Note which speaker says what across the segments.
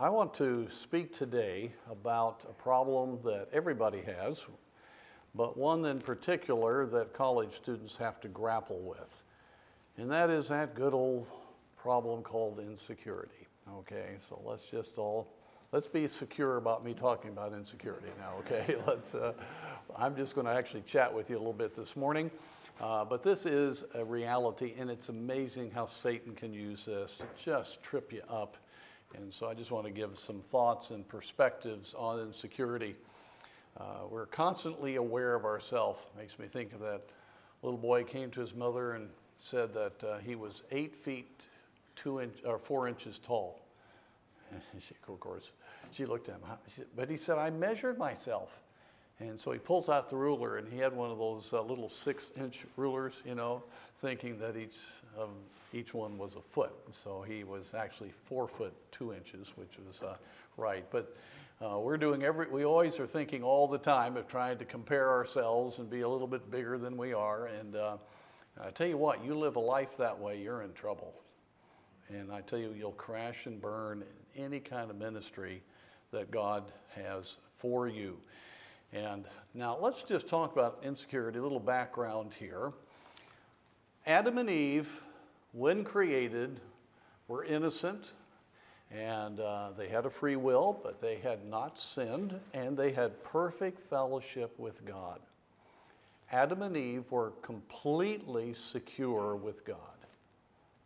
Speaker 1: I want to speak today about a problem that everybody has, but one in particular that college students have to grapple with. And that is that good old problem called insecurity. Okay, so let's just all let's be secure about me talking about insecurity now. Okay, let's. Uh, I'm just going to actually chat with you a little bit this morning, uh, but this is a reality, and it's amazing how Satan can use this to just trip you up. And so I just want to give some thoughts and perspectives on insecurity. Uh, we're constantly aware of ourselves. Makes me think of that little boy came to his mother and said that uh, he was eight feet two inch or four inches tall. She, of course, she looked at him. But he said, "I measured myself." And so he pulls out the ruler, and he had one of those uh, little six-inch rulers, you know, thinking that each of each one was a foot. So he was actually four foot two inches, which was uh, right. But uh, we're doing every. We always are thinking all the time of trying to compare ourselves and be a little bit bigger than we are. And uh, I tell you what, you live a life that way, you're in trouble. And I tell you, you'll crash and burn in any kind of ministry that God has for you. And now let's just talk about insecurity, a little background here. Adam and Eve, when created, were innocent and uh, they had a free will, but they had not sinned and they had perfect fellowship with God. Adam and Eve were completely secure with God.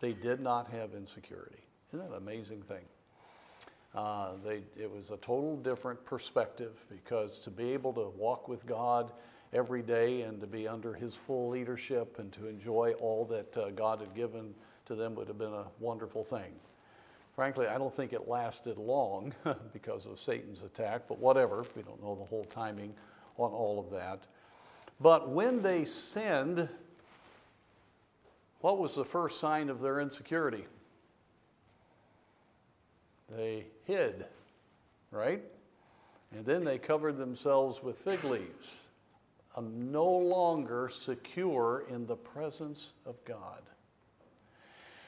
Speaker 1: They did not have insecurity. Isn't that an amazing thing? Uh, they, it was a total different perspective because to be able to walk with God every day and to be under His full leadership and to enjoy all that uh, God had given to them would have been a wonderful thing. Frankly, I don't think it lasted long because of Satan's attack, but whatever. We don't know the whole timing on all of that. But when they sinned, what was the first sign of their insecurity? They hid, right? And then they covered themselves with fig leaves. I'm no longer secure in the presence of God.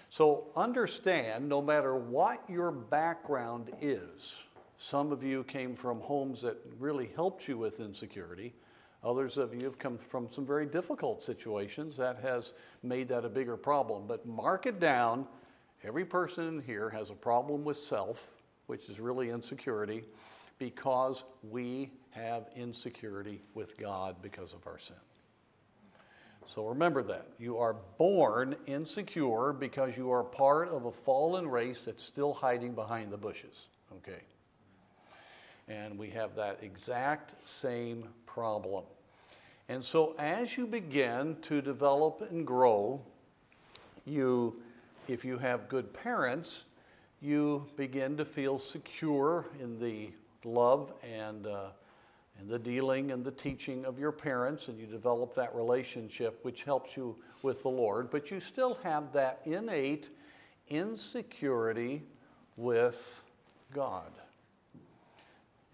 Speaker 1: So understand no matter what your background is, some of you came from homes that really helped you with insecurity. Others of you have come from some very difficult situations that has made that a bigger problem. But mark it down Every person in here has a problem with self, which is really insecurity, because we have insecurity with God because of our sin. So remember that. You are born insecure because you are part of a fallen race that's still hiding behind the bushes. Okay? And we have that exact same problem. And so as you begin to develop and grow, you if you have good parents, you begin to feel secure in the love and, uh, and the dealing and the teaching of your parents, and you develop that relationship which helps you with the Lord. But you still have that innate insecurity with God.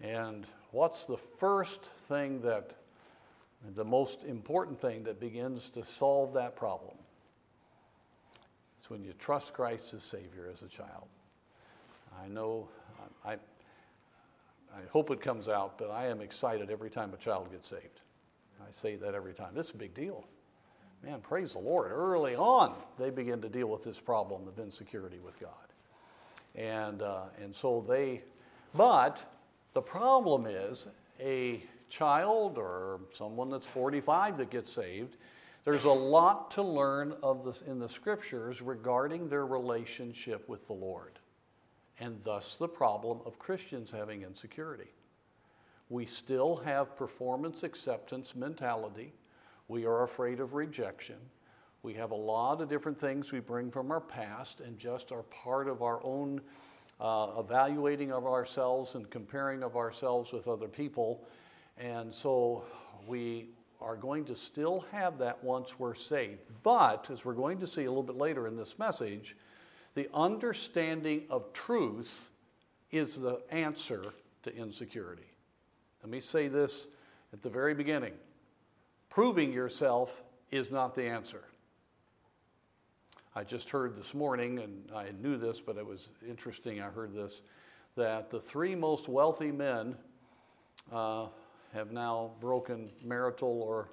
Speaker 1: And what's the first thing that, the most important thing that begins to solve that problem? It's when you trust Christ as Savior as a child. I know, I, I hope it comes out, but I am excited every time a child gets saved. I say that every time. This is a big deal. Man, praise the Lord. Early on, they begin to deal with this problem of insecurity with God. And, uh, and so they, but the problem is a child or someone that's 45 that gets saved there's a lot to learn of this in the scriptures regarding their relationship with the Lord, and thus the problem of Christians having insecurity. We still have performance acceptance mentality. We are afraid of rejection. We have a lot of different things we bring from our past and just are part of our own uh, evaluating of ourselves and comparing of ourselves with other people. And so we, are going to still have that once we're saved. But, as we're going to see a little bit later in this message, the understanding of truth is the answer to insecurity. Let me say this at the very beginning proving yourself is not the answer. I just heard this morning, and I knew this, but it was interesting. I heard this that the three most wealthy men uh, have now broken marital or,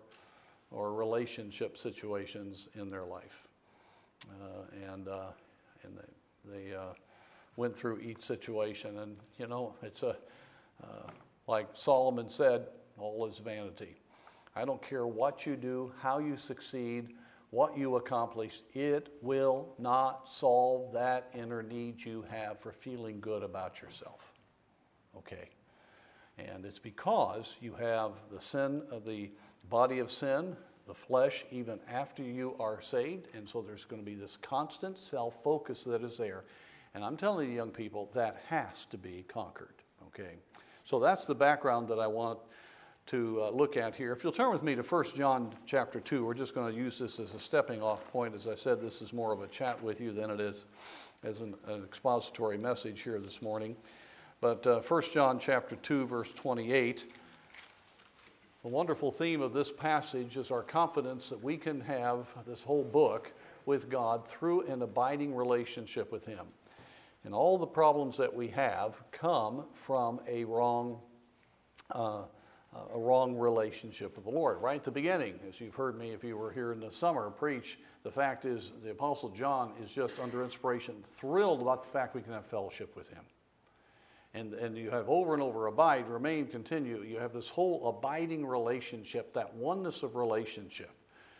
Speaker 1: or relationship situations in their life. Uh, and uh, and they, they uh, went through each situation. And, you know, it's a, uh, like Solomon said, all is vanity. I don't care what you do, how you succeed, what you accomplish, it will not solve that inner need you have for feeling good about yourself. Okay? And it's because you have the sin of the body of sin, the flesh, even after you are saved. And so there's going to be this constant self focus that is there. And I'm telling you, young people, that has to be conquered. Okay? So that's the background that I want to uh, look at here. If you'll turn with me to 1 John chapter 2, we're just going to use this as a stepping off point. As I said, this is more of a chat with you than it is as an, an expository message here this morning. But uh, 1 John chapter 2, verse 28, the wonderful theme of this passage is our confidence that we can have this whole book with God through an abiding relationship with Him. And all the problems that we have come from a wrong, uh, a wrong relationship with the Lord. Right at the beginning, as you've heard me, if you were here in the summer preach, the fact is the Apostle John is just under inspiration, thrilled about the fact we can have fellowship with him. And, and you have over and over abide, remain, continue. You have this whole abiding relationship, that oneness of relationship.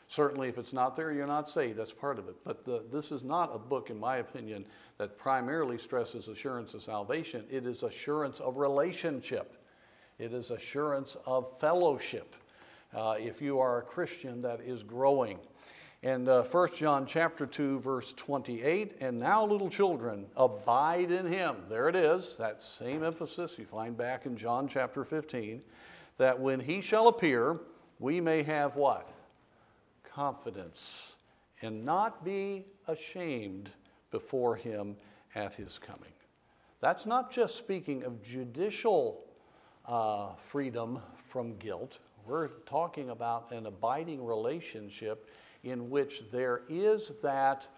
Speaker 1: Certainly, if it's not there, you're not saved. That's part of it. But the, this is not a book, in my opinion, that primarily stresses assurance of salvation. It is assurance of relationship, it is assurance of fellowship. Uh, if you are a Christian that is growing. And uh, 1 John chapter 2, verse 28, and now, little children, abide in him. There it is, that same emphasis you find back in John chapter 15, that when he shall appear, we may have what? confidence and not be ashamed before him at his coming. That's not just speaking of judicial uh, freedom from guilt. We're talking about an abiding relationship in which there is that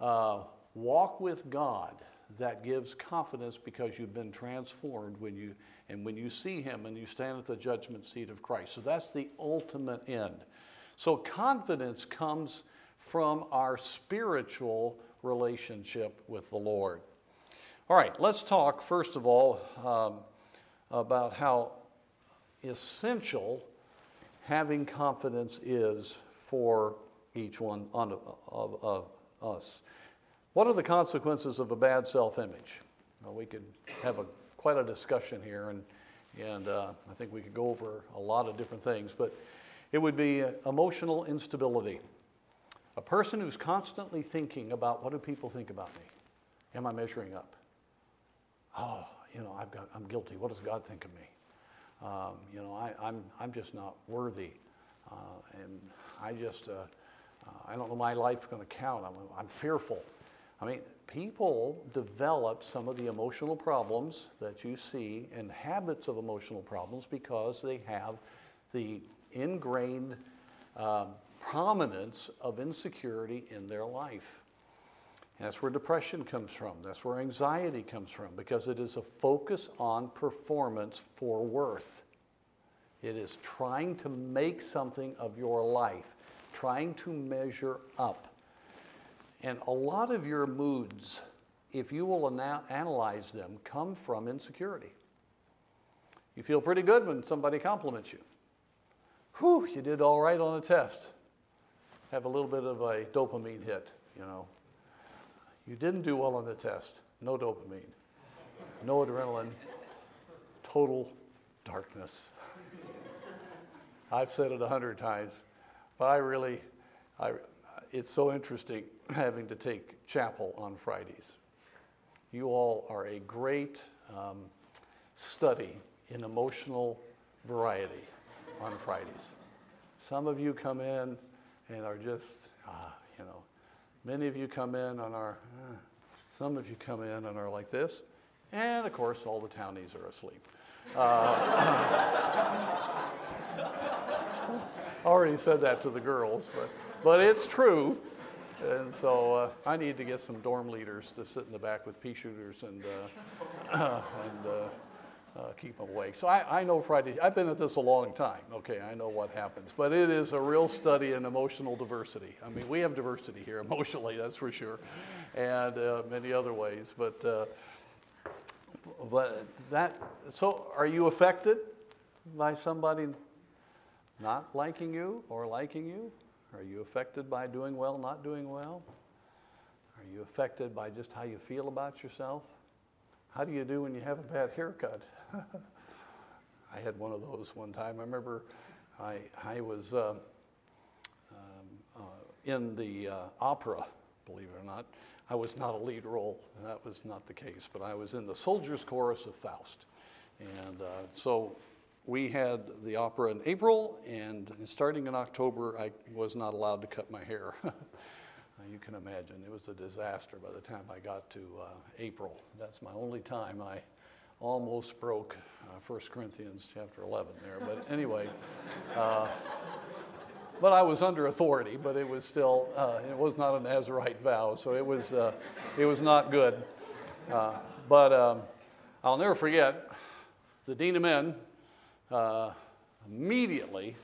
Speaker 1: uh, walk with God that gives confidence because you've been transformed when you and when you see him and you stand at the judgment seat of Christ. So that's the ultimate end. So confidence comes from our spiritual relationship with the Lord. All right, let's talk first of all um, about how essential having confidence is for each one of, of, of us. What are the consequences of a bad self image? Well, we could have a, quite a discussion here, and, and uh, I think we could go over a lot of different things. But it would be emotional instability. A person who's constantly thinking about what do people think about me? Am I measuring up? Oh, you know, I've got, I'm guilty. What does God think of me? Um, you know, I, am I'm, I'm just not worthy. Uh, and I just, uh, uh, I don't know my life's going to count. I'm, I'm fearful. I mean, people develop some of the emotional problems that you see and habits of emotional problems because they have the ingrained uh, prominence of insecurity in their life. And that's where depression comes from. That's where anxiety comes from because it is a focus on performance for worth. It is trying to make something of your life, trying to measure up. And a lot of your moods, if you will ana- analyze them, come from insecurity. You feel pretty good when somebody compliments you whew, you did all right on the test. Have a little bit of a dopamine hit, you know. You didn't do well on the test. No dopamine, no adrenaline, total darkness. I've said it a hundred times, but I really, I, it's so interesting having to take chapel on Fridays. You all are a great um, study in emotional variety on Fridays. Some of you come in and are just, ah, you know, many of you come in and are, ah, some of you come in and are like this. And of course, all the townies are asleep. Uh, already said that to the girls, but, but it's true. and so uh, I need to get some dorm leaders to sit in the back with pea shooters and, uh, and uh, uh, keep them awake. So I, I know Friday, I've been at this a long time, okay, I know what happens. But it is a real study in emotional diversity. I mean, we have diversity here emotionally, that's for sure, and uh, many other ways. But, but that, so are you affected by somebody not liking you or liking you? Are you affected by doing well, not doing well? Are you affected by just how you feel about yourself? How do you do when you have a bad haircut? I had one of those one time. I remember I, I was uh, um, uh, in the uh, opera, believe it or not. I was not a lead role, that was not the case, but I was in the Soldiers Chorus of Faust. And uh, so we had the opera in April, and starting in October, I was not allowed to cut my hair. you can imagine it was a disaster by the time I got to uh, April. That's my only time. I almost broke uh, 1 Corinthians chapter 11 there, but anyway. Uh, but I was under authority, but it was still, uh, it was not a Nazarite vow, so it was, uh, it was not good. Uh, but um, I'll never forget the Dean of Men uh, immediately,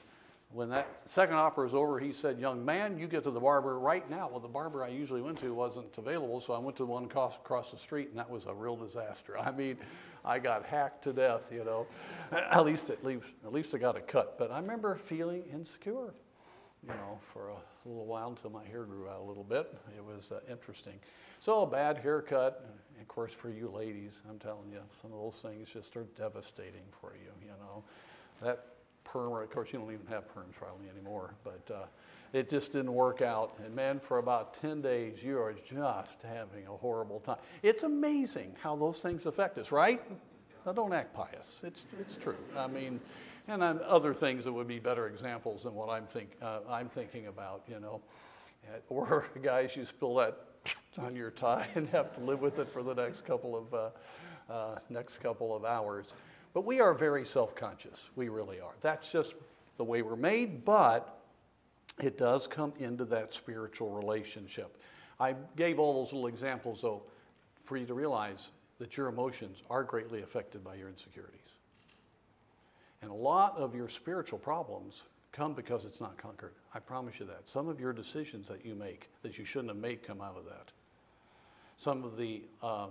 Speaker 1: when that second opera was over, he said, Young man, you get to the barber right now. Well, the barber I usually went to wasn't available, so I went to the one across, the street, and that was a real disaster. I mean, I got hacked to death, you know. At least, at least, at least I got a cut. But I remember feeling insecure, you know, for a little while until my hair grew out a little bit. It was uh, interesting. So a bad haircut, of course, for you ladies, I'm telling you, some of those things just are devastating for you, you know. That perm, of course, you don't even have perms probably anymore, but uh, it just didn't work out. And man, for about 10 days, you are just having a horrible time. It's amazing how those things affect us, right? Now, don't act pious. It's, it's true. I mean, and other things that would be better examples than what I'm, think, uh, I'm thinking about, you know. Or, guys, you spill that on your tie and have to live with it for the next couple of, uh, uh, next couple of hours. But we are very self conscious. We really are. That's just the way we're made, but it does come into that spiritual relationship. I gave all those little examples, though, for you to realize that your emotions are greatly affected by your insecurities. And a lot of your spiritual problems come because it's not conquered. I promise you that. Some of your decisions that you make that you shouldn't have made come out of that. Some of the uh,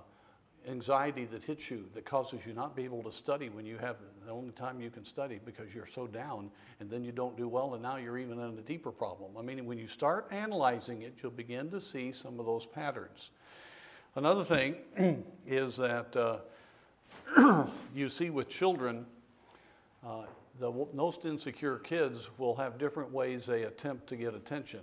Speaker 1: anxiety that hits you that causes you not be able to study when you have the only time you can study because you're so down and then you don't do well and now you're even in a deeper problem. I mean, when you start analyzing it, you'll begin to see some of those patterns. Another thing is that uh, you see with children, uh, the most insecure kids will have different ways they attempt to get attention.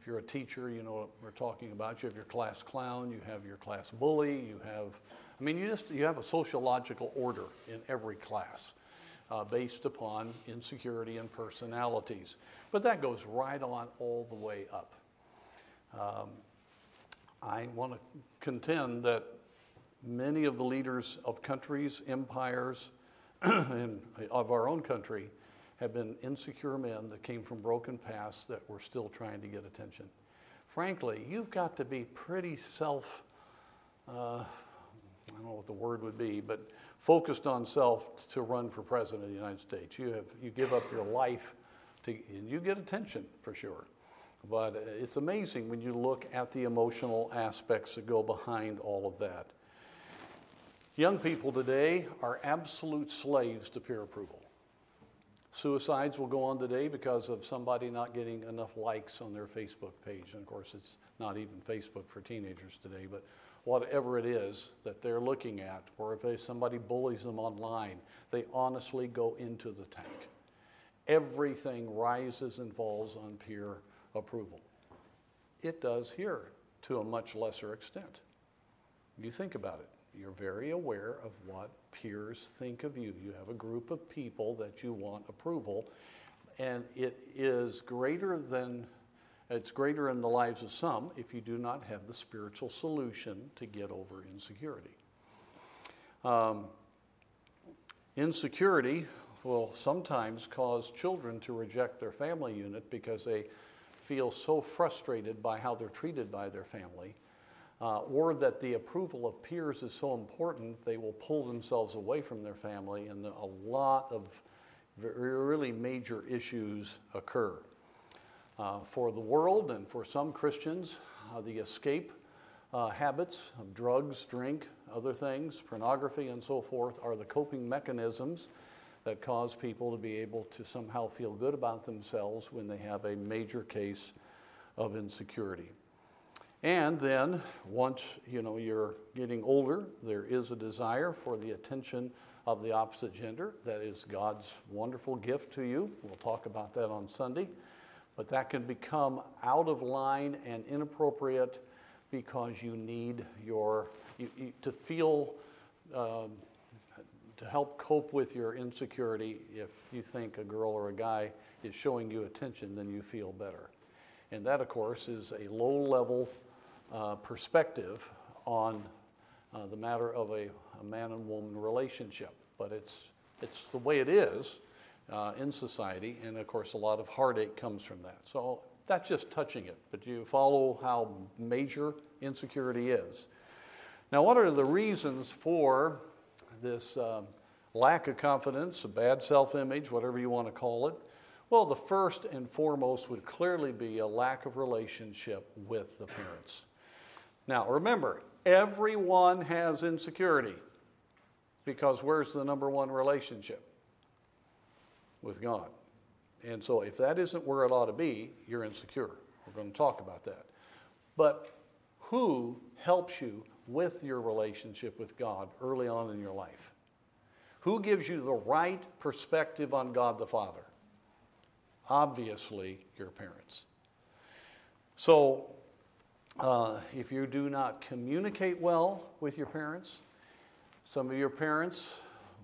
Speaker 1: If you're a teacher, you know what we're talking about. You have your class clown, you have your class bully, you have, I mean, you just you have a sociological order in every class uh, based upon insecurity and personalities. But that goes right on all the way up. Um, I want to contend that many of the leaders of countries, empires, in, of our own country have been insecure men that came from broken pasts that were still trying to get attention. Frankly, you've got to be pretty self, uh, I don't know what the word would be, but focused on self to run for president of the United States. You, have, you give up your life to, and you get attention for sure. But uh, it's amazing when you look at the emotional aspects that go behind all of that. Young people today are absolute slaves to peer approval. Suicides will go on today because of somebody not getting enough likes on their Facebook page. And of course, it's not even Facebook for teenagers today, but whatever it is that they're looking at, or if somebody bullies them online, they honestly go into the tank. Everything rises and falls on peer approval. It does here to a much lesser extent. You think about it. You're very aware of what peers think of you. You have a group of people that you want approval, and it is greater than it's greater in the lives of some if you do not have the spiritual solution to get over insecurity. Um, insecurity will sometimes cause children to reject their family unit because they feel so frustrated by how they're treated by their family, uh, or that the approval of peers is so important, they will pull themselves away from their family, and a lot of really major issues occur. Uh, for the world and for some Christians, uh, the escape uh, habits of drugs, drink, other things, pornography, and so forth are the coping mechanisms that cause people to be able to somehow feel good about themselves when they have a major case of insecurity. And then once you know you're getting older, there is a desire for the attention of the opposite gender. That is God's wonderful gift to you. We'll talk about that on Sunday. But that can become out of line and inappropriate because you need your you, you, to feel um, to help cope with your insecurity. If you think a girl or a guy is showing you attention, then you feel better. And that, of course, is a low level uh, perspective on uh, the matter of a, a, man and woman relationship. But it's, it's the way it is uh, in society, and of course, a lot of heartache comes from that. So that's just touching it, but you follow how major insecurity is. Now, what are the reasons for this uh, lack of confidence, a bad self image, whatever you want to call it? Well, the first and foremost would clearly be a lack of relationship with the parents. Now, remember, everyone has insecurity because where's the number one relationship? With God. And so, if that isn't where it ought to be, you're insecure. We're going to talk about that. But who helps you with your relationship with God early on in your life? Who gives you the right perspective on God the Father? Obviously, your parents. So, uh, if you do not communicate well with your parents, some of your parents,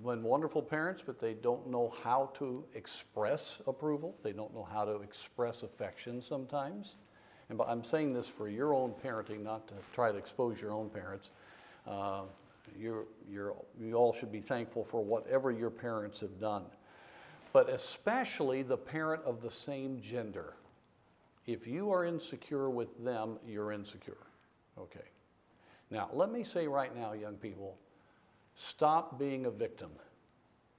Speaker 1: when wonderful parents, but they don't know how to express approval, they don't know how to express affection sometimes. And I'm saying this for your own parenting, not to try to expose your own parents. Uh, you're, you're, you all should be thankful for whatever your parents have done. But especially the parent of the same gender. If you are insecure with them, you're insecure. Okay. Now, let me say right now, young people, stop being a victim.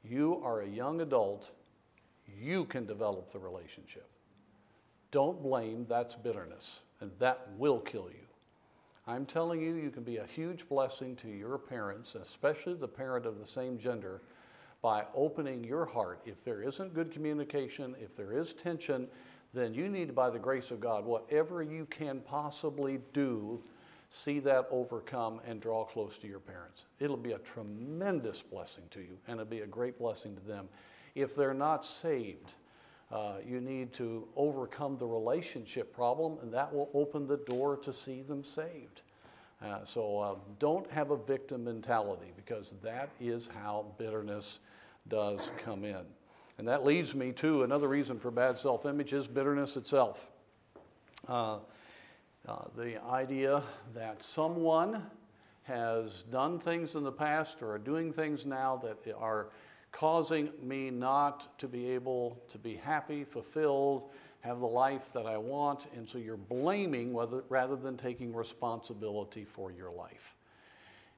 Speaker 1: You are a young adult. You can develop the relationship. Don't blame, that's bitterness, and that will kill you. I'm telling you, you can be a huge blessing to your parents, especially the parent of the same gender, by opening your heart. If there isn't good communication, if there is tension, then you need, to, by the grace of God, whatever you can possibly do, see that overcome and draw close to your parents. It'll be a tremendous blessing to you, and it'll be a great blessing to them. If they're not saved, uh, you need to overcome the relationship problem, and that will open the door to see them saved. Uh, so uh, don't have a victim mentality because that is how bitterness does come in. And that leads me to another reason for bad self image is bitterness itself. Uh, uh, the idea that someone has done things in the past or are doing things now that are causing me not to be able to be happy, fulfilled, have the life that I want, and so you're blaming whether, rather than taking responsibility for your life.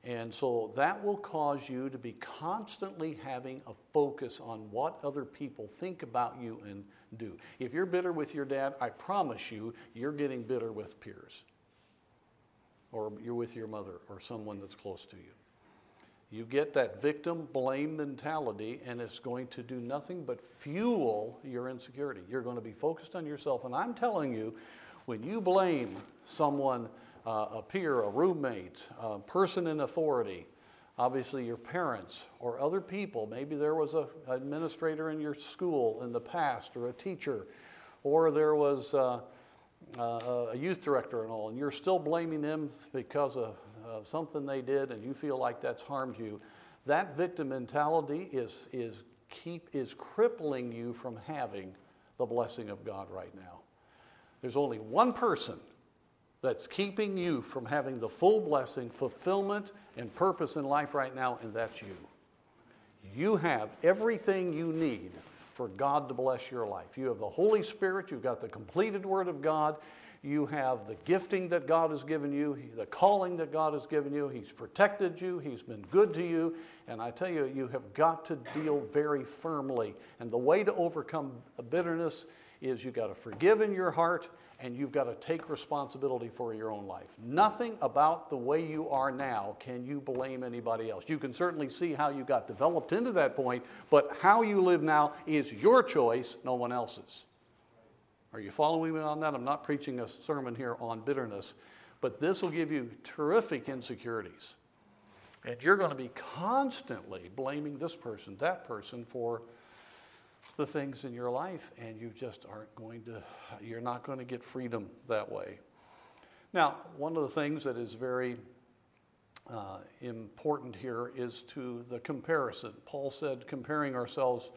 Speaker 1: And so that will cause you to be constantly having a focus on what other people think about you and do. If you're bitter with your dad, I promise you, you're getting bitter with peers. Or you're with your mother or someone that's close to you. You get that victim blame mentality, and it's going to do nothing but fuel your insecurity. You're going to be focused on yourself. And I'm telling you, when you blame someone, uh, a peer, a roommate, a person in authority, obviously your parents or other people, maybe there was an administrator in your school in the past, or a teacher, or there was. Uh, uh, a youth director and all, and you're still blaming them because of uh, something they did and you feel like that's harmed you, that victim mentality is, is, keep, is crippling you from having the blessing of God right now. There's only one person that's keeping you from having the full blessing, fulfillment, and purpose in life right now, and that's you. You have everything you need for God to bless your life. You have the Holy Spirit, you've got the completed Word of God, you have the gifting that God has given you, the calling that God has given you. He's protected you, He's been good to you. And I tell you, you have got to deal very firmly. And the way to overcome bitterness is you've got to forgive in your heart and you've got to take responsibility for your own life. Nothing about the way you are now can you blame anybody else. You can certainly see how you got developed into that point, but how you live now is your choice, no one else's. Are you following me on that? I'm not preaching a sermon here on bitterness, but this will give you terrific insecurities. And you're going to be constantly blaming this person, that person for the things in your life, and you just aren't going to, you're not going to get freedom that way. Now, one of the things that is very uh, important here is to the comparison. Paul said comparing ourselves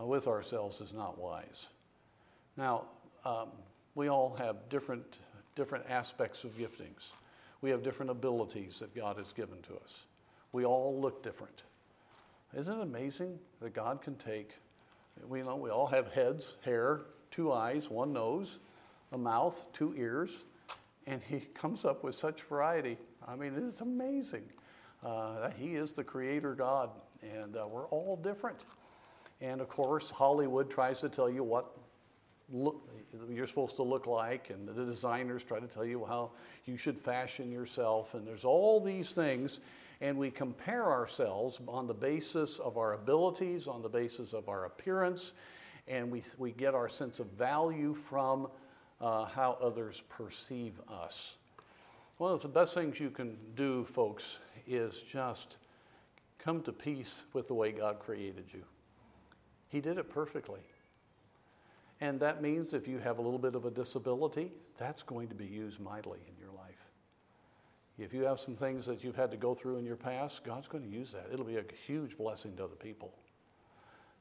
Speaker 1: uh, with ourselves is not wise. Now, um, we all have different, different aspects of giftings. We have different abilities that God has given to us. We all look different. Isn't it amazing that God can take, we know we all have heads, hair, two eyes, one nose, a mouth, two ears, and He comes up with such variety. I mean, it's amazing. Uh, he is the creator God, and uh, we're all different. And of course, Hollywood tries to tell you what look, you're supposed to look like, and the designers try to tell you how you should fashion yourself, and there's all these things, and we compare ourselves on the basis of our abilities, on the basis of our appearance, and we, we get our sense of value from uh, how others perceive us. One of the best things you can do, folks, is just come to peace with the way God created you. He did it perfectly. And that means if you have a little bit of a disability, that's going to be used mightily in your life. If you have some things that you've had to go through in your past, God's going to use that. It'll be a huge blessing to other people.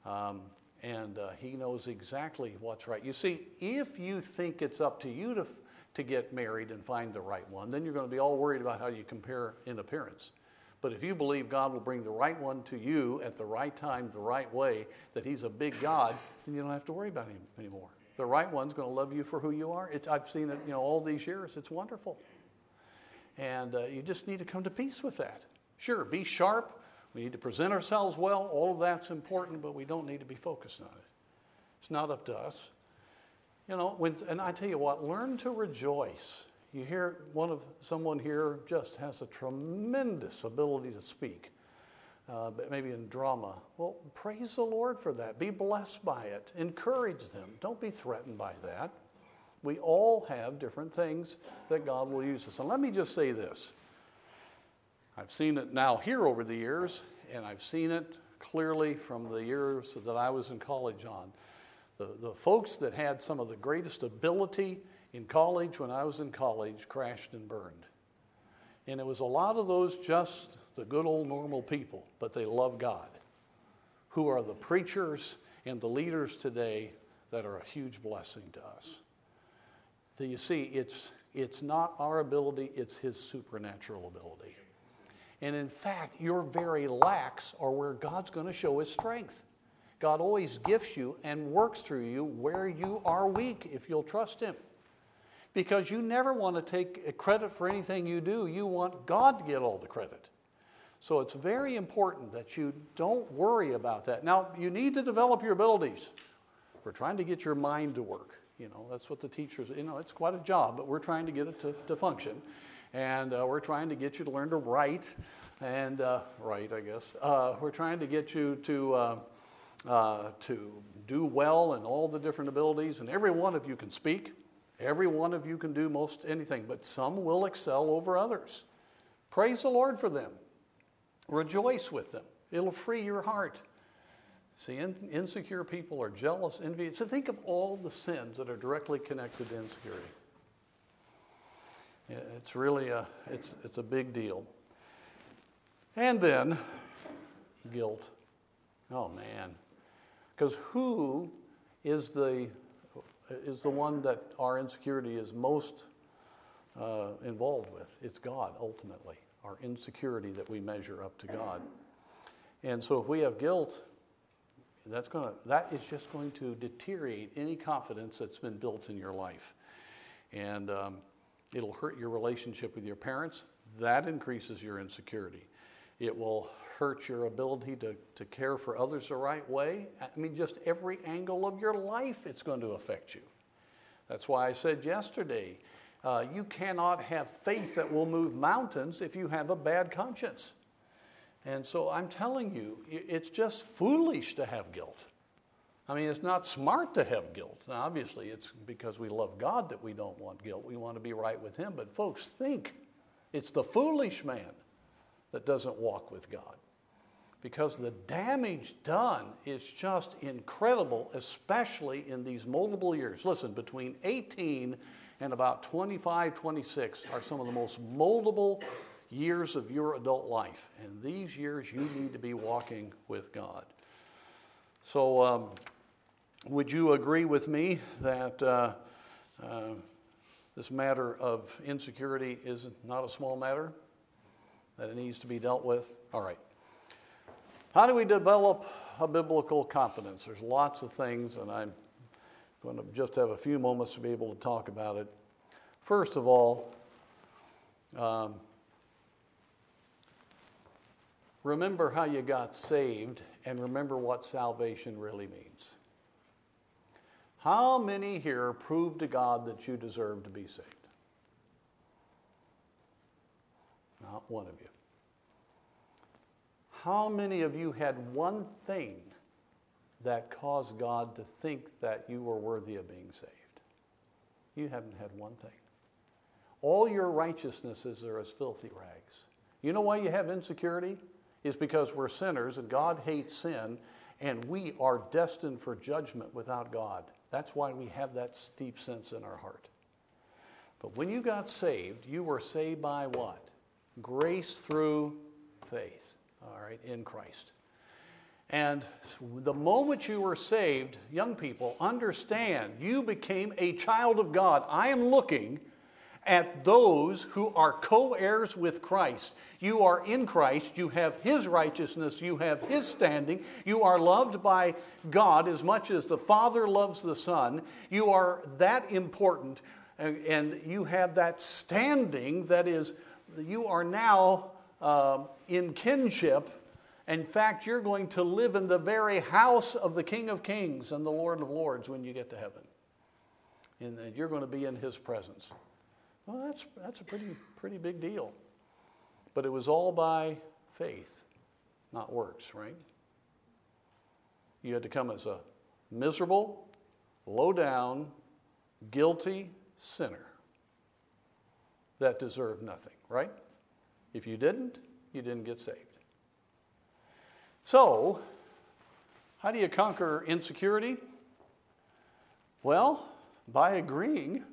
Speaker 1: Um, and uh, He knows exactly what's right. You see, if you think it's up to you to, to get married and find the right one, then you're going to be all worried about how you compare in appearance. But if you believe God will bring the right one to you at the right time, the right way, that He's a big God, then you don't have to worry about Him anymore. The right one's going to love you for who you are. It's, I've seen it, you know, all these years. It's wonderful, and uh, you just need to come to peace with that. Sure, be sharp. We need to present ourselves well. All of that's important, but we don't need to be focused on it. It's not up to us. You know, when, and I tell you what, learn to rejoice you hear one of someone here just has a tremendous ability to speak, uh, maybe in drama. Well, praise the Lord for that. Be blessed by it. Encourage them. Don't be threatened by that. We all have different things that God will use us. And let me just say this I've seen it now here over the years, and I've seen it clearly from the years that I was in college on. The, the folks that had some of the greatest ability in college, when I was in college, crashed and burned. And it was a lot of those just the good old normal people, but they love God, who are the preachers and the leaders today that are a huge blessing to us. So you see, it's, it's not our ability, it's His supernatural ability. And in fact, your very lacks are where God's going to show His strength. God always gifts you and works through you where you are weak if you'll trust Him because you never want to take credit for anything you do. You want God to get all the credit. So it's very important that you don't worry about that. Now, you need to develop your abilities. We're trying to get your mind to work. You know, that's what the teachers, you know, it's quite a job, but we're trying to get it to, to function. And uh, we're trying to get you to learn to write and uh, write, I guess. Uh, we're trying to get you to, uh, uh, to do well in all the different abilities, and every one of you can speak. Every one of you can do most anything, but some will excel over others. Praise the Lord for them. Rejoice with them. It'll free your heart. See, in, insecure people are jealous, envy. So think of all the sins that are directly connected to insecurity. It's really a, it's, it's a big deal. And then guilt. Oh man. Because who is the is the one that our insecurity is most uh, involved with. It's God, ultimately, our insecurity that we measure up to God. And so if we have guilt, That's going to, that is just going to deteriorate any confidence that's been built in your life. And um, it'll hurt your relationship with your parents. That increases your insecurity. It will hurt your ability to, to care for others the right way. I mean, just every angle of your life, it's going to affect you. That's why I said yesterday uh, you cannot have faith that will move mountains if you have a bad conscience. And so I'm telling you, it's just foolish to have guilt. I mean, it's not smart to have guilt. Now, obviously, it's because we love God that we don't want guilt. We want to be right with Him. But, folks, think it's the foolish man that doesn't walk with God because the damage done is just incredible, especially in these multiple years. Listen, between 18 and about 25, 26 are some of the most moldable years of your adult life. And these years you need to be walking with God. So, um, would you agree with me that uh, uh, this matter of insecurity is not a small matter? That it needs to be dealt with? All right. How do we develop a biblical confidence? There's lots of things, and I'm going to just have a few moments to be able to talk about it. First of all, um, remember how you got saved and remember what salvation really means. How many here prove to God that you deserve to be saved? Not one of you. How many of you had one thing that caused God to think that you were worthy of being saved? You haven't had one thing. All your righteousnesses are as filthy rags. You know why you have insecurity? Is because we're sinners and God hates sin and we are destined for judgment without God. That's why we have that steep sense in our heart. But when you got saved, you were saved by what? Grace through faith all right, in Christ. And the moment you were saved, young people, understand you became a child of God. I am looking at those who are co heirs with Christ. You are in Christ, you have His righteousness, you have His standing, you are loved by God as much as the Father loves the Son. You are that important, and you have that standing that is, you are now um, in kinship. In fact, you're going to live in the very house of the King of Kings and the Lord of Lords when you get to heaven. And you're going to be in his presence. Well, that's, that's a pretty, pretty big deal. But it was all by faith, not works, right? You had to come as a miserable, low down, guilty sinner that deserved nothing, right? If you didn't, you didn't get saved. So, how do you conquer insecurity? Well, by agreeing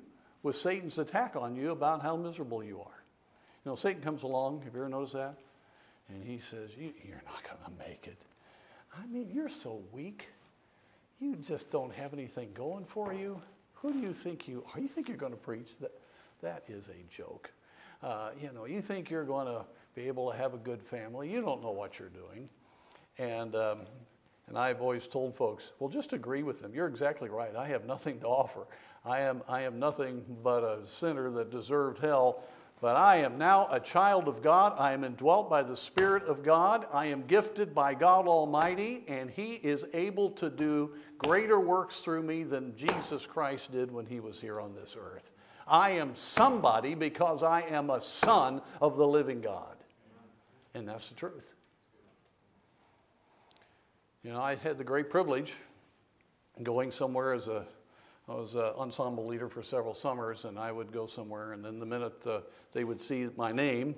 Speaker 1: with Satan's attack on you about how miserable you are. You know, Satan comes along, have you ever noticed that? And he says, you, are not going to make it. I mean, you're so weak. You just don't have anything going for you. Who do you think you are? You think you're going to preach? That, that is a joke. Uh, you know, you think you're going to be able to have a good family. You don't know what you're doing. And, um, and I've always told folks, well, just agree with them. You're exactly right. I have nothing to offer. I am, I am nothing but a sinner that deserved hell. But I am now a child of God. I am indwelt by the Spirit of God. I am gifted by God Almighty, and He is able to do greater works through me than Jesus Christ did when He was here on this earth. I am somebody because I am a son of the living God. And that's the truth. You know, I had the great privilege going somewhere as a I was an ensemble leader for several summers, and I would go somewhere, and then the minute they would see my name,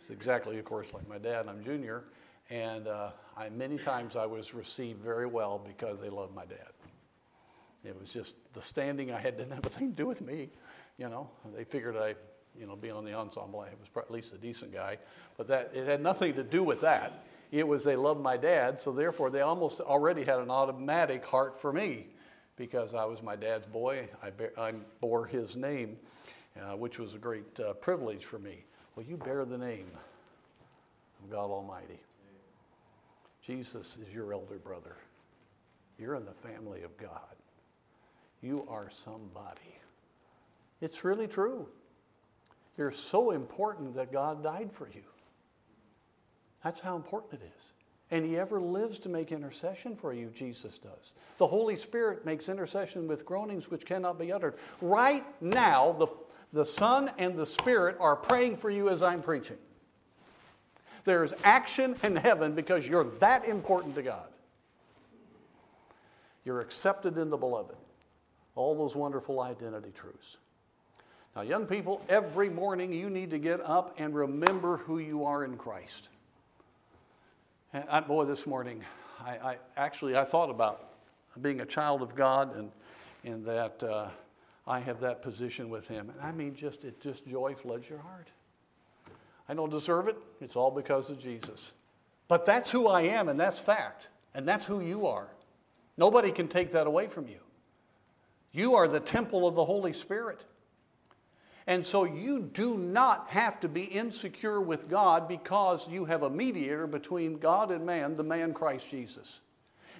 Speaker 1: it's exactly, of course, like my dad. I'm junior, and uh, I, many times I was received very well because they loved my dad. It was just the standing I had didn't have a thing to do with me. You know, they figured I, you know, being on the ensemble, I was at least a decent guy. But that it had nothing to do with that. It was they loved my dad, so therefore they almost already had an automatic heart for me because I was my dad's boy. I, I bore his name, uh, which was a great uh, privilege for me. Well, you bear the name of God Almighty. Jesus is your elder brother. you're in the family of God. You are somebody. It's really true. You're so important that God died for you. That's how important it is. And He ever lives to make intercession for you, Jesus does. The Holy Spirit makes intercession with groanings which cannot be uttered. Right now, the, the Son and the Spirit are praying for you as I'm preaching. There's action in heaven because you're that important to God. You're accepted in the beloved. All those wonderful identity truths. Now, young people, every morning you need to get up and remember who you are in Christ. And I, boy, this morning, I, I, actually I thought about being a child of God and, and that uh, I have that position with Him. And I mean, just it just joy floods your heart. I don't deserve it. It's all because of Jesus. But that's who I am, and that's fact, and that's who you are. Nobody can take that away from you. You are the temple of the Holy Spirit. And so you do not have to be insecure with God because you have a mediator between God and man, the man Christ Jesus.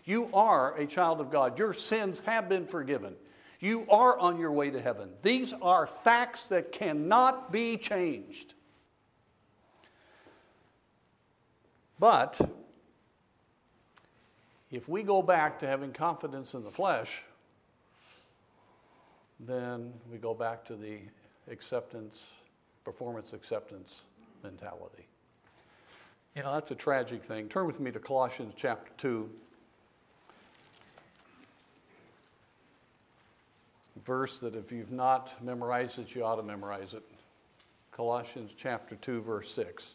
Speaker 1: You are a child of God. Your sins have been forgiven. You are on your way to heaven. These are facts that cannot be changed. But if we go back to having confidence in the flesh, then we go back to the acceptance, performance acceptance mentality. You know, that's a tragic thing. Turn with me to Colossians chapter 2. Verse that if you've not memorized it, you ought to memorize it. Colossians chapter 2, verse 6.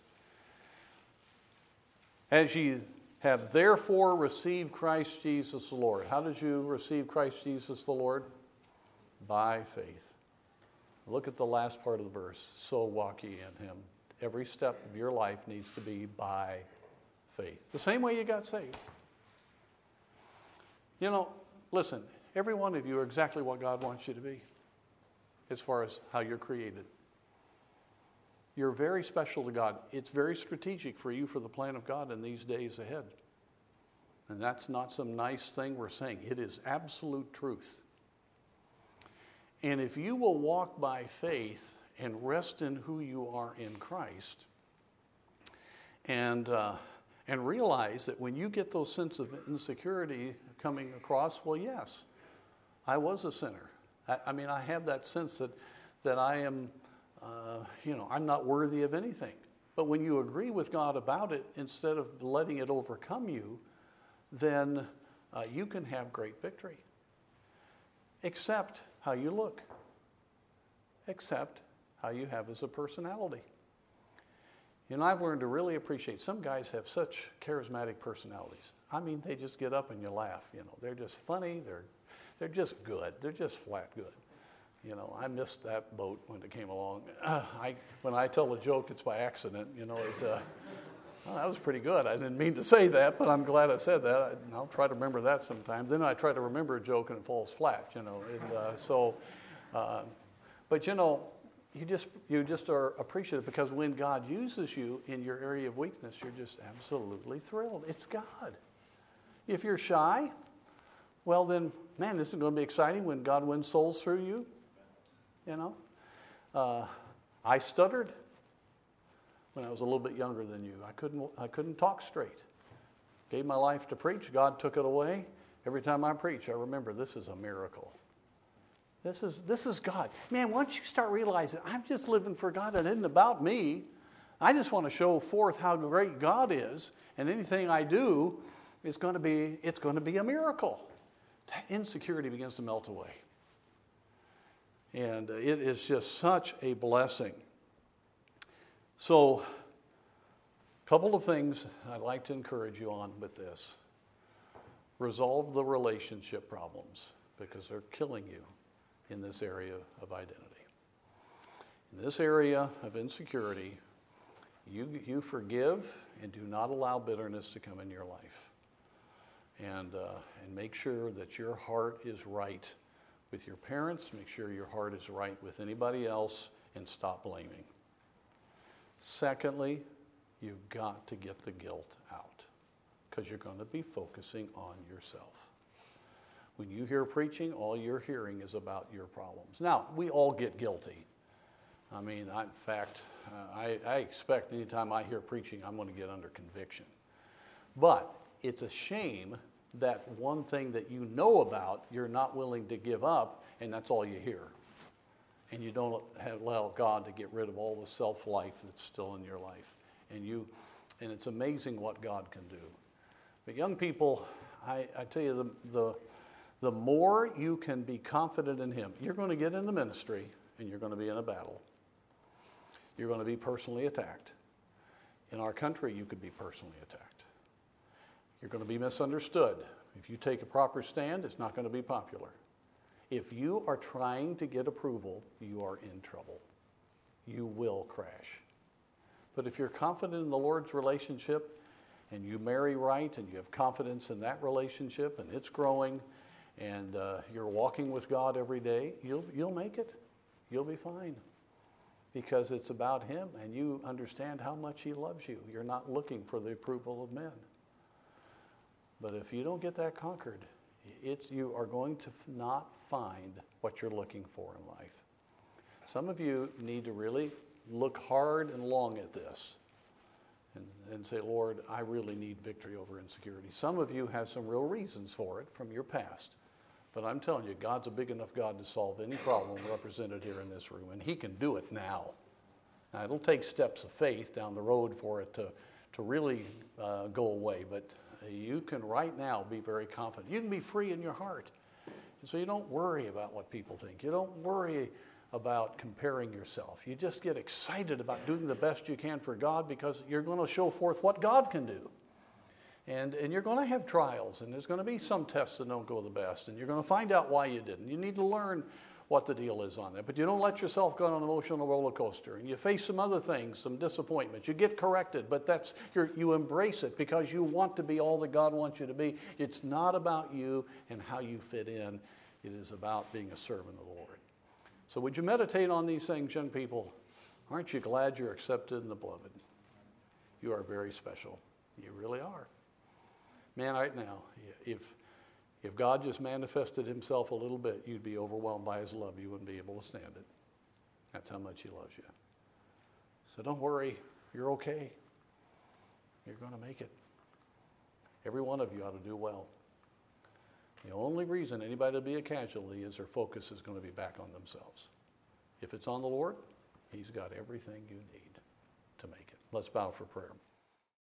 Speaker 1: As ye have therefore received Christ Jesus the Lord. How did you receive Christ Jesus the Lord? By faith. Look at the last part of the verse. So walk ye in him. Every step of your life needs to be by faith. The same way you got saved. You know, listen, every one of you are exactly what God wants you to be as far as how you're created. You're very special to God. It's very strategic for you for the plan of God in these days ahead. And that's not some nice thing we're saying, it is absolute truth. And if you will walk by faith and rest in who you are in Christ, and, uh, and realize that when you get those sense of insecurity coming across, well, yes, I was a sinner. I, I mean, I have that sense that, that I am, uh, you know, I'm not worthy of anything. But when you agree with God about it, instead of letting it overcome you, then uh, you can have great victory. Except how you look, except how you have as a personality. You know, I've learned to really appreciate some guys have such charismatic personalities. I mean, they just get up and you laugh. You know, they're just funny. They're, they're just good. They're just flat good. You know, I missed that boat when it came along. Uh, I, when I tell a joke, it's by accident. You know, it, uh, well, that was pretty good. I didn't mean to say that, but I'm glad I said that. I, will try to remember that sometime. Then I try to remember a joke and it falls flat, you know. And, uh, so, uh, but you know, you just you just are appreciative because when God uses you in your area of weakness, you're just absolutely thrilled. It's God. If you're shy, well then, man, this is going to be exciting when God wins souls through you. You know, uh, I stuttered when I was a little bit younger than you. I couldn't, I couldn't talk straight. Gave my life to preach, God took it away. Every time I preach, I remember this is a miracle. This is, this is God. Man, once you start realizing I'm just living for God, it isn't about me. I just want to show forth how great God is, and anything I do is going to be, it's going to be a miracle. That insecurity begins to melt away. And uh, it is just such a blessing. So, a couple of things I'd like to encourage you on with this. Resolve the relationship problems because they're killing you in this area of identity. In this area of insecurity, you, you forgive and do not allow bitterness to come in your life. And, uh, and make sure that your heart is right with your parents, make sure your heart is right with anybody else, and stop blaming. Secondly, you've got to get the guilt out because you're going to be focusing on yourself. When you hear preaching, all you're hearing is about your problems. Now, we all get guilty. I mean, I, in fact, uh, I, I expect anytime I hear preaching, I'm going to get under conviction. But it's a shame that one thing that you know about, you're not willing to give up, and that's all you hear. And you don't have, allow God to get rid of all the self life that's still in your life. And, you, and it's amazing what God can do. But young people, I, I tell you, the, the, the more you can be confident in Him, you're going to get in the ministry and you're going to be in a battle. You're going to be personally attacked. In our country, you could be personally attacked. You're going to be misunderstood. If you take a proper stand, it's not going to be popular. If you are trying to get approval, you are in trouble. You will crash. But if you're confident in the Lord's relationship and you marry right and you have confidence in that relationship and it's growing and uh, you're walking with God every day, you'll, you'll make it. You'll be fine because it's about Him and you understand how much He loves you. You're not looking for the approval of men. But if you don't get that conquered, it's, you are going to not find what you're looking for in life. Some of you need to really look hard and long at this and, and say, Lord, I really need victory over insecurity. Some of you have some real reasons for it from your past. But I'm telling you, God's a big enough God to solve any problem represented here in this room, and He can do it now. Now, it'll take steps of faith down the road for it to, to really uh, go away, but you can right now be very confident. You can be free in your heart. And so you don't worry about what people think. You don't worry about comparing yourself. You just get excited about doing the best you can for God because you're going to show forth what God can do. And, and you're going to have trials, and there's going to be some tests that don't go the best, and you're going to find out why you didn't. You need to learn what the deal is on that. But you don't let yourself go on an emotional roller coaster. And you face some other things, some disappointments. You get corrected, but that's you embrace it because you want to be all that God wants you to be. It's not about you and how you fit in. It is about being a servant of the Lord. So would you meditate on these things, young people? Aren't you glad you're accepted in the beloved? You are very special. You really are. Man, right now, if if God just manifested himself a little bit, you'd be overwhelmed by his love. You wouldn't be able to stand it. That's how much he loves you. So don't worry. You're okay. You're going to make it. Every one of you ought to do well. The only reason anybody will be a casualty is their focus is going to be back on themselves. If it's on the Lord, He's got everything you need to make it. Let's bow for prayer.